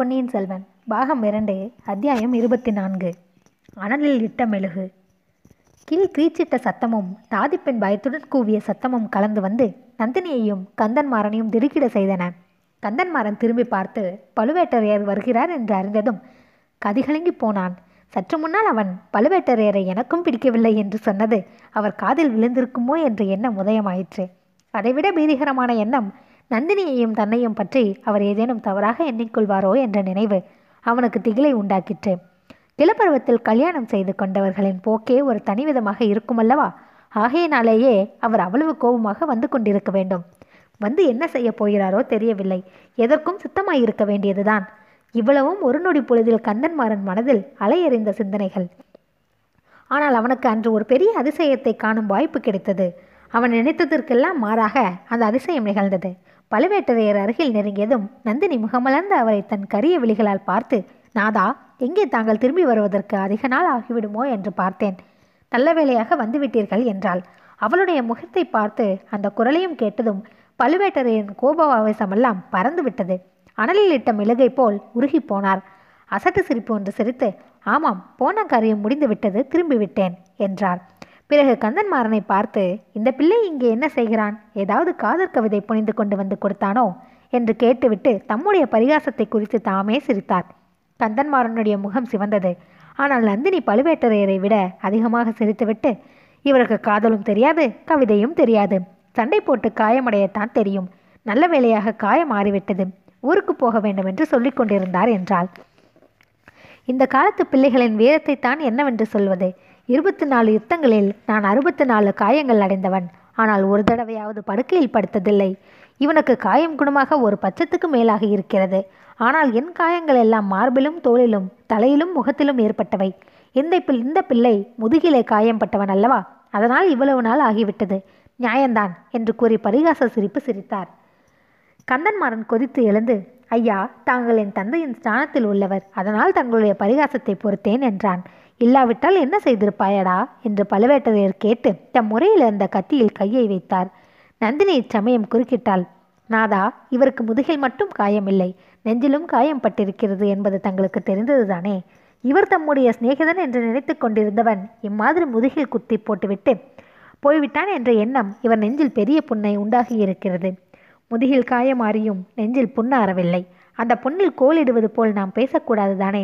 பொன்னியின் செல்வன் பாகம் இரண்டு அத்தியாயம் இருபத்தி நான்கு அனலில் இட்ட மெழுகு. கீழ் கீச்சிட்ட சத்தமும் தாதிப்பெண் பயத்துடன் கூவிய சத்தமும் கலந்து வந்து நந்தினியையும் கந்தன்மாறனையும் திடுக்கிட செய்தன. கந்தன்மாறன் திரும்பி பார்த்து பழுவேட்டரையர் வருகிறார் என்று அறிந்ததும் கதிகலங்கி போனான். சற்று முன்னால் அவன் பழுவேட்டரையரை எனக்கும் பிடிக்கவில்லை என்று சொன்னது அவர் காதில் விழுந்திருக்குமோ என்ற எண்ணம் உதயமாயிற்று. அதைவிட பீதிகரமான எண்ணம் நந்தினியையும் தன்னையும் பற்றி அவர் ஏதேனும் தவறாக எண்ணிக்கொள்வாரோ என்ற நினைவு அவனுக்கு திகிலை உண்டாக்கிற்று. இளப்பருவத்தில் கல்யாணம் செய்து கொண்டவர்களின் போக்கே ஒரு தனிவிதமாக இருக்குமல்லவா? ஆகையினாலேயே அவர் அவ்வளவு கோபமாக வந்து கொண்டிருக்க வேண்டும். வந்து என்ன செய்ய போகிறாரோ தெரியவில்லை. எதற்கும் சித்தமாயிருக்க வேண்டியதுதான். இவ்வளவும் ஒரு நொடி பொழுதில் கந்தன்மாறன் மனதில் அலையறிந்த சிந்தனைகள். ஆனால் அவனுக்கு அன்று ஒரு பெரிய அதிசயத்தை காணும் வாய்ப்பு கிடைத்தது. அவன் நினைத்ததற்கெல்லாம் மாறாக அந்த அதிசயம் நிகழ்ந்தது. பழுவேட்டரையர் அருகில் நெருங்கியதும் நந்தினி முகமலர்ந்து அவரை தன் கரிய விழிகளால் பார்த்து நாதா எங்கே தாங்கள் திரும்பி வருவதற்கு அதிக நாள் ஆகிவிடுமோ? என்று பார்த்தேன். நல்ல வேளையாக வந்துவிட்டீர்கள் என்றாள். அவளுடைய முகத்தை பார்த்து அந்த குரலையும் கேட்டதும் பழுவேட்டரையரின் கோபாவேசமெல்லாம் பறந்து விட்டது. அனலில் இட்ட மெழுகை போல் உருகி போனார். அசட்டு சிரிப்பு ஒன்று சிரித்து ஆமாம் போன காரியம் முடிந்து விட்டது திரும்பி விட்டேன் என்றார். பிறகு கந்தன்மாறனை பார்த்து இந்த பிள்ளை இங்கே என்ன செய்கிறான்? ஏதாவது காதல் கவிதை புனிந்து கொண்டு வந்து கொடுத்தானோ? என்று கேட்டுவிட்டு தம்முடைய பரிகாசத்தை குறித்து தாமே சிரித்தார். கந்தன்மாறனுடைய முகம் சிவந்தது. ஆனால் நந்தினி பழுவேட்டரையரை விட அதிகமாக சிரித்துவிட்டு இவருக்கு காதலும் தெரியாது கவிதையும் தெரியாது. சண்டை போட்டு காயமடையத்தான் தெரியும். நல்ல வேளையாக காயம் மாறிவிட்டது. ஊருக்கு போக வேண்டும் என்று சொல்லிக் கொண்டிருந்தார் என்றாள். இந்த காலத்து பிள்ளைகளின் வீரத்தை தான் என்னவென்று சொல்வது? இருபத்தி நாலு யுத்தங்களில் நான் அறுபத்தி நாலு காயங்கள் அடைந்தவன். ஆனால் ஒரு தடவையாவது படுக்கையில் படுத்ததில்லை. இவனுக்கு காயம் குணமாக ஒரு பட்சத்துக்கு மேலாக இருக்கிறது. ஆனால் என் காயங்கள் எல்லாம் மார்பிலும் தோளிலும் தலையிலும் முகத்திலும் ஏற்பட்டவை. இந்த பிள் இந்த பிள்ளை முதுகிலே காயம்பட்டவன் அல்லவா? அதனால் இவ்வளவு நாள் ஆகிவிட்டது. நியாயந்தான் என்று கூறி பரிகாச சிரிப்பு சிரித்தார். கந்தன்மாறன் கொதித்து எழுந்து ஐயா தாங்கள் என் தந்தையின் ஸ்தானத்தில் உள்ளவர். அதனால் தங்களுடைய பரிகாசத்தை பொறுத்தேன் என்றான். இல்லாவிட்டால் என்ன செய்திருப்பாயடா? என்று பழுவேட்டரையர் கேட்டு தம் முறையில் இருந்த கத்தியில் கையை வைத்தார். நந்தினி இச்சமயம் குறுக்கிட்டாள். நாதா இவருக்கு முதுகில் மட்டும் காயமில்லை. நெஞ்சிலும் காயம் பட்டிருக்கிறது என்பது தங்களுக்கு தெரிந்ததுதானே? இவர் தம்முடைய சிநேகிதன் என்று நினைத்து கொண்டிருந்தவன் இம்மாதிரி முதுகில் குத்தி போட்டுவிட்டு போய்விட்டான் என்ற எண்ணம் இவர் நெஞ்சில் பெரிய புண்ணை உண்டாகி இருக்கிறது முதுகில் காயமாறியும் நெஞ்சில் புண்ணாறவில்லை அந்த புண்ணில் கோலிடுவது போல் நாம் பேசக்கூடாது தானே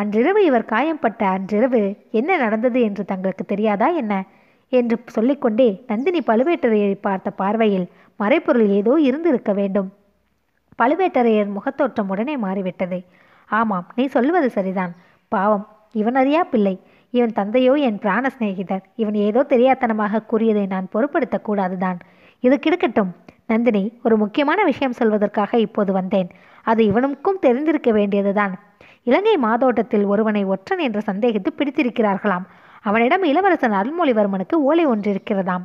அன்றிரவு இவர் காயம்பட்ட அன்றிரவு என்ன நடந்தது என்று தங்களுக்கு தெரியாதா என்ன? என்று சொல்லிக்கொண்டே நந்தினி பழுவேட்டரையரை பார்த்த பார்வையில் மறைப்பொருள் ஏதோ இருந்திருக்க வேண்டும். பழுவேட்டரையர் முகத்தோற்றம் உடனே மாறிவிட்டது. ஆமாம் நீ சொல்வது சரிதான். பாவம் இவன் அறியா பிள்ளை. இவன் தந்தையோ என் பிராண சிநேகிதர். இவன் ஏதோ தெரியாத்தனமாக கூறியதை நான் பொருட்படுத்தக்கூடாதுதான் இது கிடக்கட்டும். நந்தினி ஒரு முக்கியமான விஷயம் சொல்வதற்காக இப்போது வந்தேன். அது இவனுக்கும் தெரிந்திருக்க வேண்டியதுதான். இலங்கை மாதோட்டத்தில் ஒருவனை ஒற்றன் என்று சந்தேகித்து பிடித்திருக்கிறார்களாம். அவனிடம் இளவரசன் அருள்மொழிவர்மனுக்கு ஓலை ஒன்றிருக்கிறதாம்.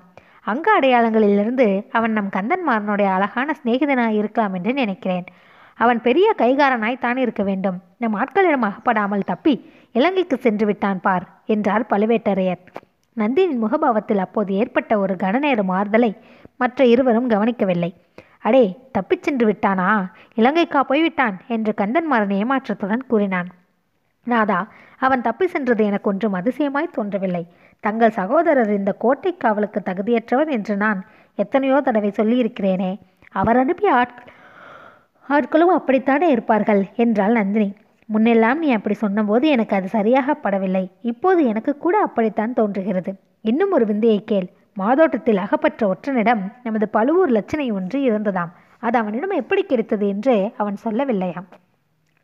அங்க அடையாளங்களிலிருந்து அவன் நம் கந்தன்மாரனுடைய அழகான சிநேகிதனாய் இருக்கலாம் என்று நினைக்கிறேன். அவன் பெரிய கைகாரனாய் தான் இருக்க வேண்டும். நம் ஆட்களிடம் அகப்படாமல் தப்பி இலங்கைக்கு சென்று விட்டான் பார் என்றார் பழுவேட்டரையர். நந்தினின் முகபாவத்தில் அப்போது ஏற்பட்ட ஒரு கனநேர மாறுதலை மற்ற இருவரும் கவனிக்கவில்லை. அடே தப்பிச் சென்று விட்டானா? இலங்கைக்கா போய்விட்டான் என்று கந்தன்மாறன் ஏமாற்றத்துடன் கூறினான். நாதா அவன் தப்பி சென்றது எனக்கு ஒன்றும் அதிசயமாய் தோன்றவில்லை. தங்கள் சகோதரர் இந்த கோட்டை காவலுக்கு தகுதியற்றவர் என்று நான் எத்தனையோ தடவை சொல்லியிருக்கிறேனே. அவர் அனுப்பிய ஆட்கள் ஆட்களும் அப்படித்தானே இருப்பார்கள்? என்றாள் நந்தினி. முன்னெல்லாம் நீ அப்படி சொன்னபோது எனக்கு அது சரியாக படவில்லை இப்போது எனக்கு கூட அப்படித்தான் தோன்றுகிறது. இன்னும் ஒரு விந்தையை கேள். மாதோட்டத்தில் அகப்பற்ற ஒற்றனிடம் நமது பழுவூர் லட்சணை ஒன்று இருந்ததாம். அது அவனிடம் எப்படி கிடைத்தது என்று அவன் சொல்லவில்லையாம்.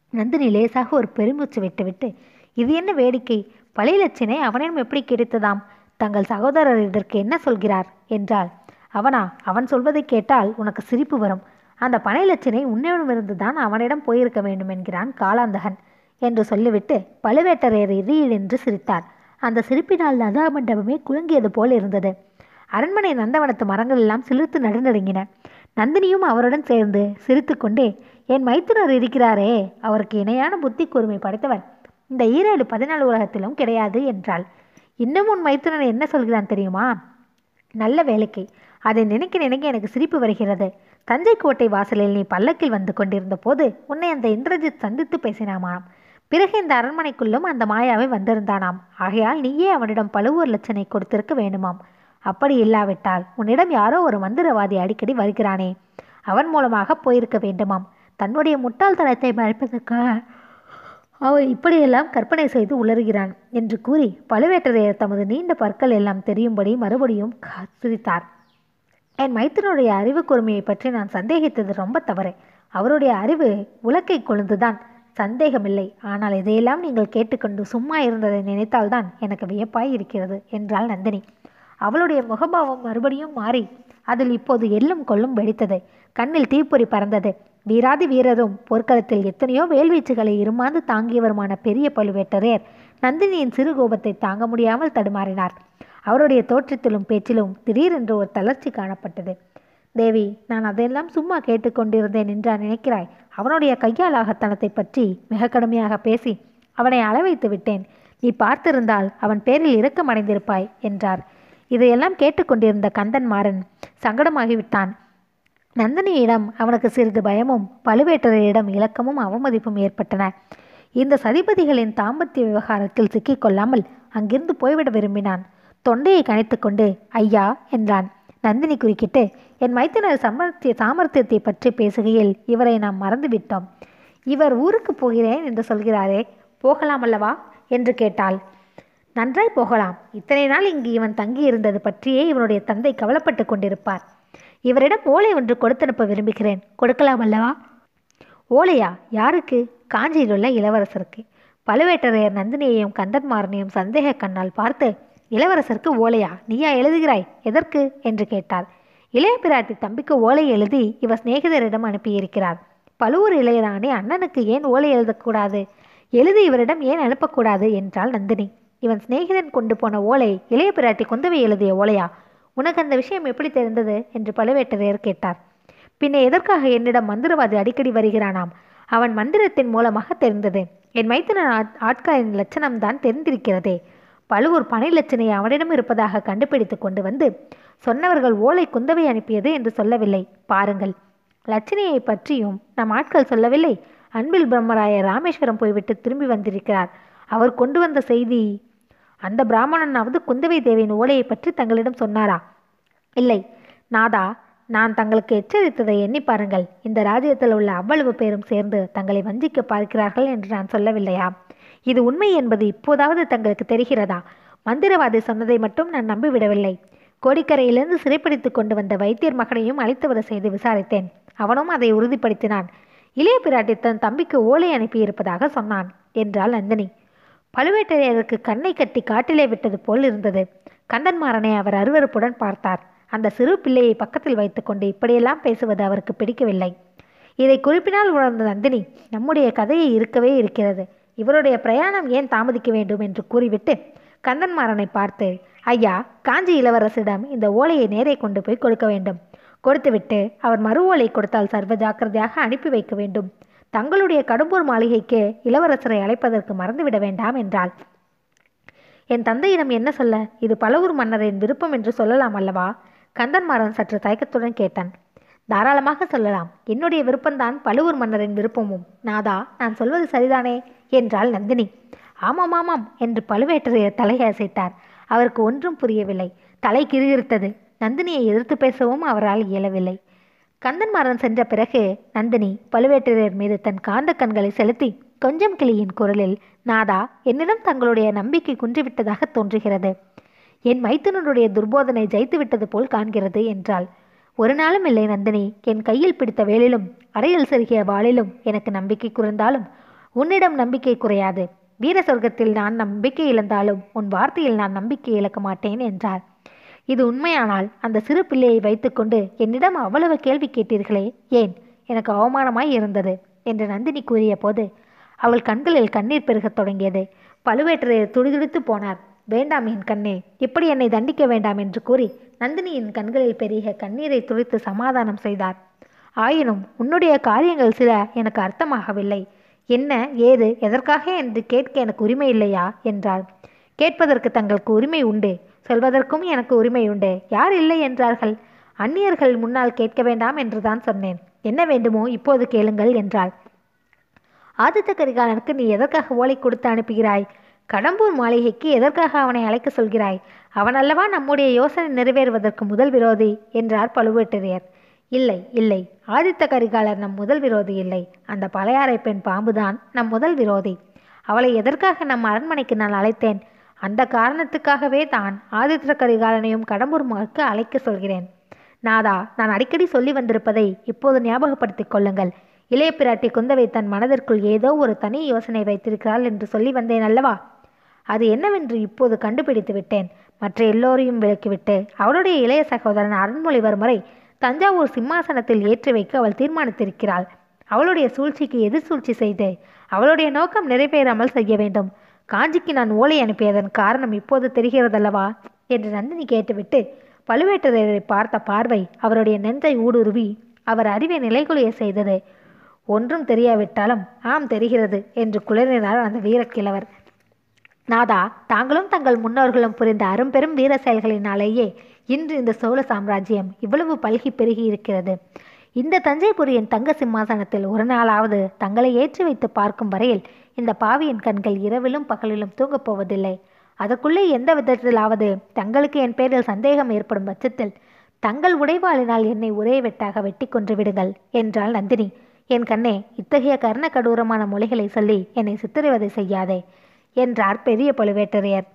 நந்தினி லேசாக ஒரு பெருமூச்சு விட்டுவிட்டு இது என்ன வேடிக்கை? பழைய லட்சணை அவனிடம் எப்படி கிடைத்ததாம்? தங்கள் சகோதரர் இதற்கு என்ன சொல்கிறார்? என்றாள். அவனா அவன் சொல்வதை கேட்டால் உனக்கு சிரிப்பு வரும். அந்த பனை லட்சணை உன்னிடமிருந்து தான் அவனிடம் போயிருக்க வேண்டும் என்கிறான் காலாந்தகன் என்று சொல்லிவிட்டு பழுவேட்டரையர் இடியில் என்று சிரித்தார். அந்த சிரிப்பினால் நதா மண்டபமே குலுங்கியது போல் இருந்தது. அரண்மனை நந்தவனத்து மரங்கள் எல்லாம் சிலிர்த்து நடுநடுங்கின. நந்தினியும் அவருடன் சேர்ந்து சிரித்துக்கொண்டே என் மைத்துனர் இருக்கிறாரே அவருக்கு இணையான புத்தி கூர்மை படைத்தவர். இந்த ஈரேழு பதினாலு உலகத்திலும் கிடையாது என்றாள். இன்னும் உன் மைத்துனர் என்ன சொல்கிறான் தெரியுமா? நல்ல வேலைக்கு. அதை நினைக்க நினைக்க எனக்கு சிரிப்பு வருகிறது. தஞ்சை கோட்டை வாசலில் நீ பல்லக்கில் வந்து கொண்டிருந்த போது உன்னை அந்த இந்திரஜித் சந்தித்து பேசினாமாம். பிறகு இந்த அரண்மனைக்குள்ளும் அந்த மாயாவை வந்திருந்தானாம். ஆகையால் நீயே அவனிடம் பழுவூர் லட்சனை கொடுத்திருக்க வேண்டுமாம். அப்படி இல்லாவிட்டால் உன்னிடம் யாரோ ஒரு மந்திரவாதி அடிக்கடி வருகிறானே. அவன் மூலமாக போயிருக்க வேண்டுமாம். தன்னுடைய முட்டாள்தனத்தை மறைப்பதற்காக அவன் இப்படியெல்லாம் கற்பனை செய்து உளறுகிறான் என்று கூறி பழுவேட்டரையர் தமது நீண்ட பற்கள் எல்லாம் தெரியும்படி மறுபடியும் சிரித்தார் என் மைத்தனுடைய அறிவு கூர்மையை பற்றி நான் சந்தேகித்தது ரொம்ப தவறு. அவருடைய அறிவு உலக்கை கொழுந்துதான். சந்தேகமில்லை. ஆனால் இதையெல்லாம் நீங்கள் கேட்டுக்கொண்டு சும்மா இருந்ததை நினைத்தால்தான் எனக்கு வியப்பாய் இருக்கிறது என்றாள் நந்தினி. அவளுடைய முகபாவம் மறுபடியும் மாறி அதில் இப்போது எள்ளும் கொள்ளும் வெடித்தது. கண்ணில் தீப்பொறி பறந்தது. வீராதி வீரரும் போர்க்களத்தில் எத்தனையோ வேல்வீச்சுகளை இருமாந்து தாங்கியவருமான பெரிய பழுவேட்டரையர் நந்தினியின் சிறு கோபத்தை தாங்க முடியாமல் தடுமாறினார். அவருடைய தோற்றத்திலும் பேச்சிலும் திடீரென்று ஒரு தளர்ச்சி காணப்பட்டது. தேவி நான் அதையெல்லாம் சும்மா கேட்டுக்கொண்டிருந்தேன் என்றா நினைக்கிறாய்? அவனுடைய கையாலாகத்தனத்தை பற்றி மிக கடுமையாக பேசி அவனை அளவைத்து விட்டேன். நீ பார்த்திருந்தால் அவன் பேரில் இரக்கமடைந்திருப்பாய் என்றார். இதையெல்லாம் கேட்டுக்கொண்டிருந்த கந்தன் மாறன் சங்கடமாகிவிட்டான். நந்தினியிடம் அவனுக்கு சிறிது பயமும் பழுவேட்டரையரிடம் இலக்கமும் அவமதிப்பும் ஏற்பட்டன. இந்த சதிபதிகளின் தாம்பத்திய விவகாரத்தில் சிக்கிக்கொள்ளாமல் அங்கிருந்து போய்விட விரும்பினான். தொண்டையை கனைத்துக்கொண்டு ஐயா என்றான். நந்தினி குறுக்கிட்டு என் மைத்தனர் சமர்த்திய சாமர்த்தியத்தை பற்றி பேசுகையில் இவரை நாம் மறந்துவிட்டோம். இவர் ஊருக்கு போகிறேன் என்று சொல்கிறாரே போகலாம் அல்லவா என்று கேட்டாள். நன்றாய் போகலாம். இத்தனை நாள் இங்கு இவன் தங்கியிருந்தது பற்றியே இவனுடைய தந்தை கவலைப்பட்டு கொண்டிருப்பார். இவரிடம் ஓலை ஒன்று கொடுத்தனுப்ப விரும்புகிறேன். கொடுக்கலாம் அல்லவா? ஓலையா? யாருக்கு? காஞ்சியில் உள்ள இளவரசருக்கு. பழுவேட்டரையர் நந்தினியையும் கந்தன்மாறனையும் சந்தேக கண்ணால் பார்த்து இளவரசருக்கு ஓலையா? நீயா எழுதுகிறாய்? எதற்கு? என்று கேட்டார் இளைய பிராட்டி தம்பிக்கு ஓலை எழுதி இவர் சிநேகிதரிடம் அனுப்பியிருக்கிறார். பழுவூர் இளையராணி அண்ணனுக்கு ஏன் ஓலை எழுதக்கூடாது? எழுதி இவரிடம் ஏன் அனுப்பக்கூடாது? என்றாள் நந்தினி. இவன் சிநேகிதன் கொண்டு போன ஓலை இளைய பிராட்டி குந்தவை எழுதிய ஓலையா? உனக்கு அந்த விஷயம் எப்படி தெரிந்தது? என்று பழுவேட்டரையர் கேட்டார். பின்னே எதற்காக என்னிடம் மந்திரவாதி அடிக்கடி வருகிறானாம்? அவன் மந்திரத்தின் மூலமாக தெரிந்தது. என் மைத்தன ஆட்களின் லட்சணம்தான் தெரிந்திருக்கிறதே. பழுவூர் பனை லட்சணை அவனிடம் இருப்பதாக கண்டுபிடித்து கொண்டு வந்து சொன்னவர்கள் ஓலை குந்தவை அனுப்பியது என்று சொல்லவில்லை. பாருங்கள். லட்சணையை பற்றியும் நம் ஆட்கள் சொல்லவில்லை. அன்பில் பிரம்மராய ராமேஸ்வரம் போய்விட்டு திரும்பி வந்திருக்கிறார். அவர் கொண்டு வந்த செய்தி அந்த பிராமணனாவது குந்தவை தேவியின் ஓலையை பற்றி தங்களிடம் சொன்னாரா? இல்லை. நாதா நான் தங்களுக்கு எச்சரித்ததை எண்ணி பாருங்கள். இந்த ராஜ்யத்தில் உள்ள அவ்வளவு பேரும் சேர்ந்து தங்களை வஞ்சிக்க பார்க்கிறார்கள் என்று நான் சொல்லவில்லையா? இது உண்மை என்பது இப்போதாவது தங்களுக்கு தெரிகிறதா? மந்திரவாதி சொன்னதை மட்டும் நான் நம்பிவிடவில்லை. கோடிக்கரையிலிருந்து சிறைப்பிடித்து கொண்டு வந்த வைத்தியர் மகனையும் அழைத்து வர செய்து விசாரித்தேன். அவனும் அதை உறுதிப்படுத்தினான். இளைய பிராட்டி தன் தம்பிக்கு ஓலை அனுப்பியிருப்பதாக சொன்னான் என்றாள் நந்தினி. பழுவேட்டரையருக்கு கண்ணை கட்டி காட்டிலே விட்டது போல் இருந்தது. கந்தன்மாறனை அவர் அருவருப்புடன் பார்த்தார். அந்த சிறு பிள்ளையை பக்கத்தில் வைத்துக்கொண்டு இப்படியெல்லாம் பேசுவது அவருக்கு பிடிக்கவில்லை. இதை குறிப்பினால் உணர்ந்த நந்தினி நம்முடைய கதையை இருக்கவே இருக்கிறது. இவருடைய பிரயாணம் ஏன் தாமதிக்க வேண்டும்? என்று கூறிவிட்டு கந்தன்மாறனை பார்த்து ஐயா காஞ்சி இளவரசிடம் இந்த ஓலையை நேரே கொண்டு போய் கொடுக்க வேண்டும். கொடுத்துவிட்டு அவர் மறு ஓலை கொடுத்தால் சர்வ ஜாக்கிரதையாக அனுப்பி வைக்க வேண்டும். தங்களுடைய கடும்பூர் மாளிகைக்கு இளவரசரை அழைப்பதற்கு மறந்துவிட வேண்டாம் என்றாள். என் தந்தையிடம் என்ன சொல்ல இது பலவூர் மன்னரின் விருப்பம் என்று சொல்லலாம் அல்லவா? கந்தன்மாறன் சற்று தயக்கத்துடன் கேட்டான். தாராளமாக சொல்லலாம். என்னுடைய விருப்பம்தான் பழுவூர் மன்னரின் விருப்பமும். நாதா நான் சொல்வது சரிதானே? என்றாள் நந்தினி. ஆமாம் ஆமாம் என்று பழுவேட்டரையர் தலையை அசைத்தார் அவருக்கு ஒன்றும் புரியவில்லை. தலை கிரிகிருத்தது. நந்தினியை எதிர்த்து பேசவும் அவரால் இயலவில்லை. கந்தன்மாறன் சென்ற பிறகு நந்தினி பழுவேட்டரையர் மீது தன் காந்த கண்களை செலுத்தி கொஞ்சம் கிளியின் குரலில் நாதா என்னிடம் தங்களுடைய நம்பிக்கை குன்றிவிட்டதாக தோன்றுகிறது. என் மைத்துனருடைய துர்போதனை ஜெயித்து விட்டது போல் காண்கிறது என்றாள். ஒரு நாளும் இல்லை நந்தினி என் கையில் பிடித்த வேலிலும் அறையில் செருகிய வாளிலும் எனக்கு நம்பிக்கை குறைந்தாலும் உன்னிடம் நம்பிக்கை குறையாது. வீர சொர்க்கத்தில் நான் நம்பிக்கை இழந்தாலும் உன் வார்த்தையில் நான் நம்பிக்கை இழக்க மாட்டேன் என்றார். இது உண்மையானால் அந்த சிறு பிள்ளையை வைத்துக்கொண்டு என்னிடம் அவ்வளவு கேள்வி கேட்டீர்களே? ஏன்? எனக்கு அவமானமாய் இருந்தது என்று நந்தினி கூறிய போது அவள் கண்களில் கண்ணீர் பெருகத் தொடங்கியது. பழுவேட்டரையர் துடிதுடித்து போனார். வேண்டாம் என் கண்ணே இப்படி என்னை தண்டிக்க வேண்டாம் என்று கூறி நந்தினியின் கண்களில் பெருக கண்ணீரை துடித்து சமாதானம் செய்தார். ஆயினும் உன்னுடைய காரியங்கள் சில எனக்கு அர்த்தமாகவில்லை. என்ன ஏது எதற்காக என்று கேட்க எனக்கு உரிமை இல்லையா? என்றாள். கேட்பதற்கு தங்களுக்கு உரிமை உண்டு. சொல்வதற்கும் எனக்கு உரிமை உண்டு. யார் இல்லை என்றார்கள்? அந்நியர்கள் முன்னால் கேட்க வேண்டாம் என்றுதான் சொன்னேன். என்ன வேண்டுமோ இப்போது கேளுங்கள் என்றாள். ஆதித்த கரிகாலனுக்கு நீ எதற்காக ஓலை கொடுத்து அனுப்புகிறாய்? கடம்பூர் மாளிகைக்கு எதற்காக அவனை அழைக்க சொல்கிறாய்? அவன் அல்லவா நம்முடைய யோசனை நிறைவேறுவதற்கு முதல் விரோதி? என்றார் பழுவேட்டரையர். இல்லை இல்லை. ஆதித்த கரிகாலர் நம் முதல் விரோதி இல்லை. அந்த பழையாறை பெண் பாம்புதான் நம் முதல் விரோதி. அவளை எதற்காக நம் அரண்மனைக்கு நான் அழைத்தேன்? அந்த காரணத்துக்காகவே தான் ஆதித்த கரிகாலனையும் கடம்பூர் மகளுக்கு அழைக்க சொல்கிறேன். நாதா நான் அடிக்கடி சொல்லி வந்திருப்பதை இப்போது ஞாபகப்படுத்திக் கொள்ளுங்கள். இளைய பிராட்டி குந்தவை தன் மனதிற்குள் ஏதோ ஒரு தனி யோசனை வைத்திருக்கிறாள் என்று சொல்லி வந்தேன் அல்லவா? அது என்னவென்று இப்போது கண்டுபிடித்து விட்டேன். மற்ற எல்லோரையும் விலக்கிவிட்டு அவளுடைய இளைய சகோதரன் அருண்மொழிவர்மரை தஞ்சாவூர் சிம்மாசனத்தில் ஏற்றி வைக்க அவள் தீர்மானித்திருக்கிறாள். அவளுடைய சூழ்ச்சிக்கு எதிர் சூழ்ச்சி செய்து அவளுடைய நோக்கம் நிறைவேறாமல் செய்ய வேண்டும். காஞ்சிக்கு நான் ஓலை அனுப்பியதன் காரணம் இப்போது தெரிகிறதல்லவா? என்று நந்தினி கேட்டுவிட்டு பழுவேட்டரையரை பார்த்த பார்வை அவருடைய நெஞ்சை ஊடுருவி அவர் அறிவை நிலைகுலைய செய்தது. ஒன்றும் தெரியாவிட்டாலும் ஆம் தெரிகிறது என்று குளிரினார் அந்த வீரக்கிழவர். நாதா தாங்களும் தங்கள் முன்னோர்களும் புரிந்த அரும்பெரும் வீர செயல்களினாலேயே இன்று இந்த சோழ சாம்ராஜ்யம் இவ்வளவு பல்கி பெருகி இருக்கிறது. இந்த தஞ்சைபுரியின் தங்க சிம்மாசனத்தில் ஒரு நாளாவது தங்களை ஏற்றி வைத்து பார்க்கும் வரையில் இந்த பாவியின் கண்கள் இரவிலும் பகலிலும் தூங்கப் போவதில்லை. அதற்குள்ளே எந்த விதத்திலாவது தங்களுக்கு என் பேரில் சந்தேகம் ஏற்படும் பட்சத்தில் தங்கள் உடைவாளினால் என்னை ஒரே வெட்டாக வெட்டி கொன்று விடுங்கள் என்றாள் நந்தினி. என் கண்ணே இத்தகைய கர்ண கடூரமான மொழிகளை சொல்லி என்னை சித்திரவதை செய்யாதே என்றார் பெரிய பழுவேட்டரையர்.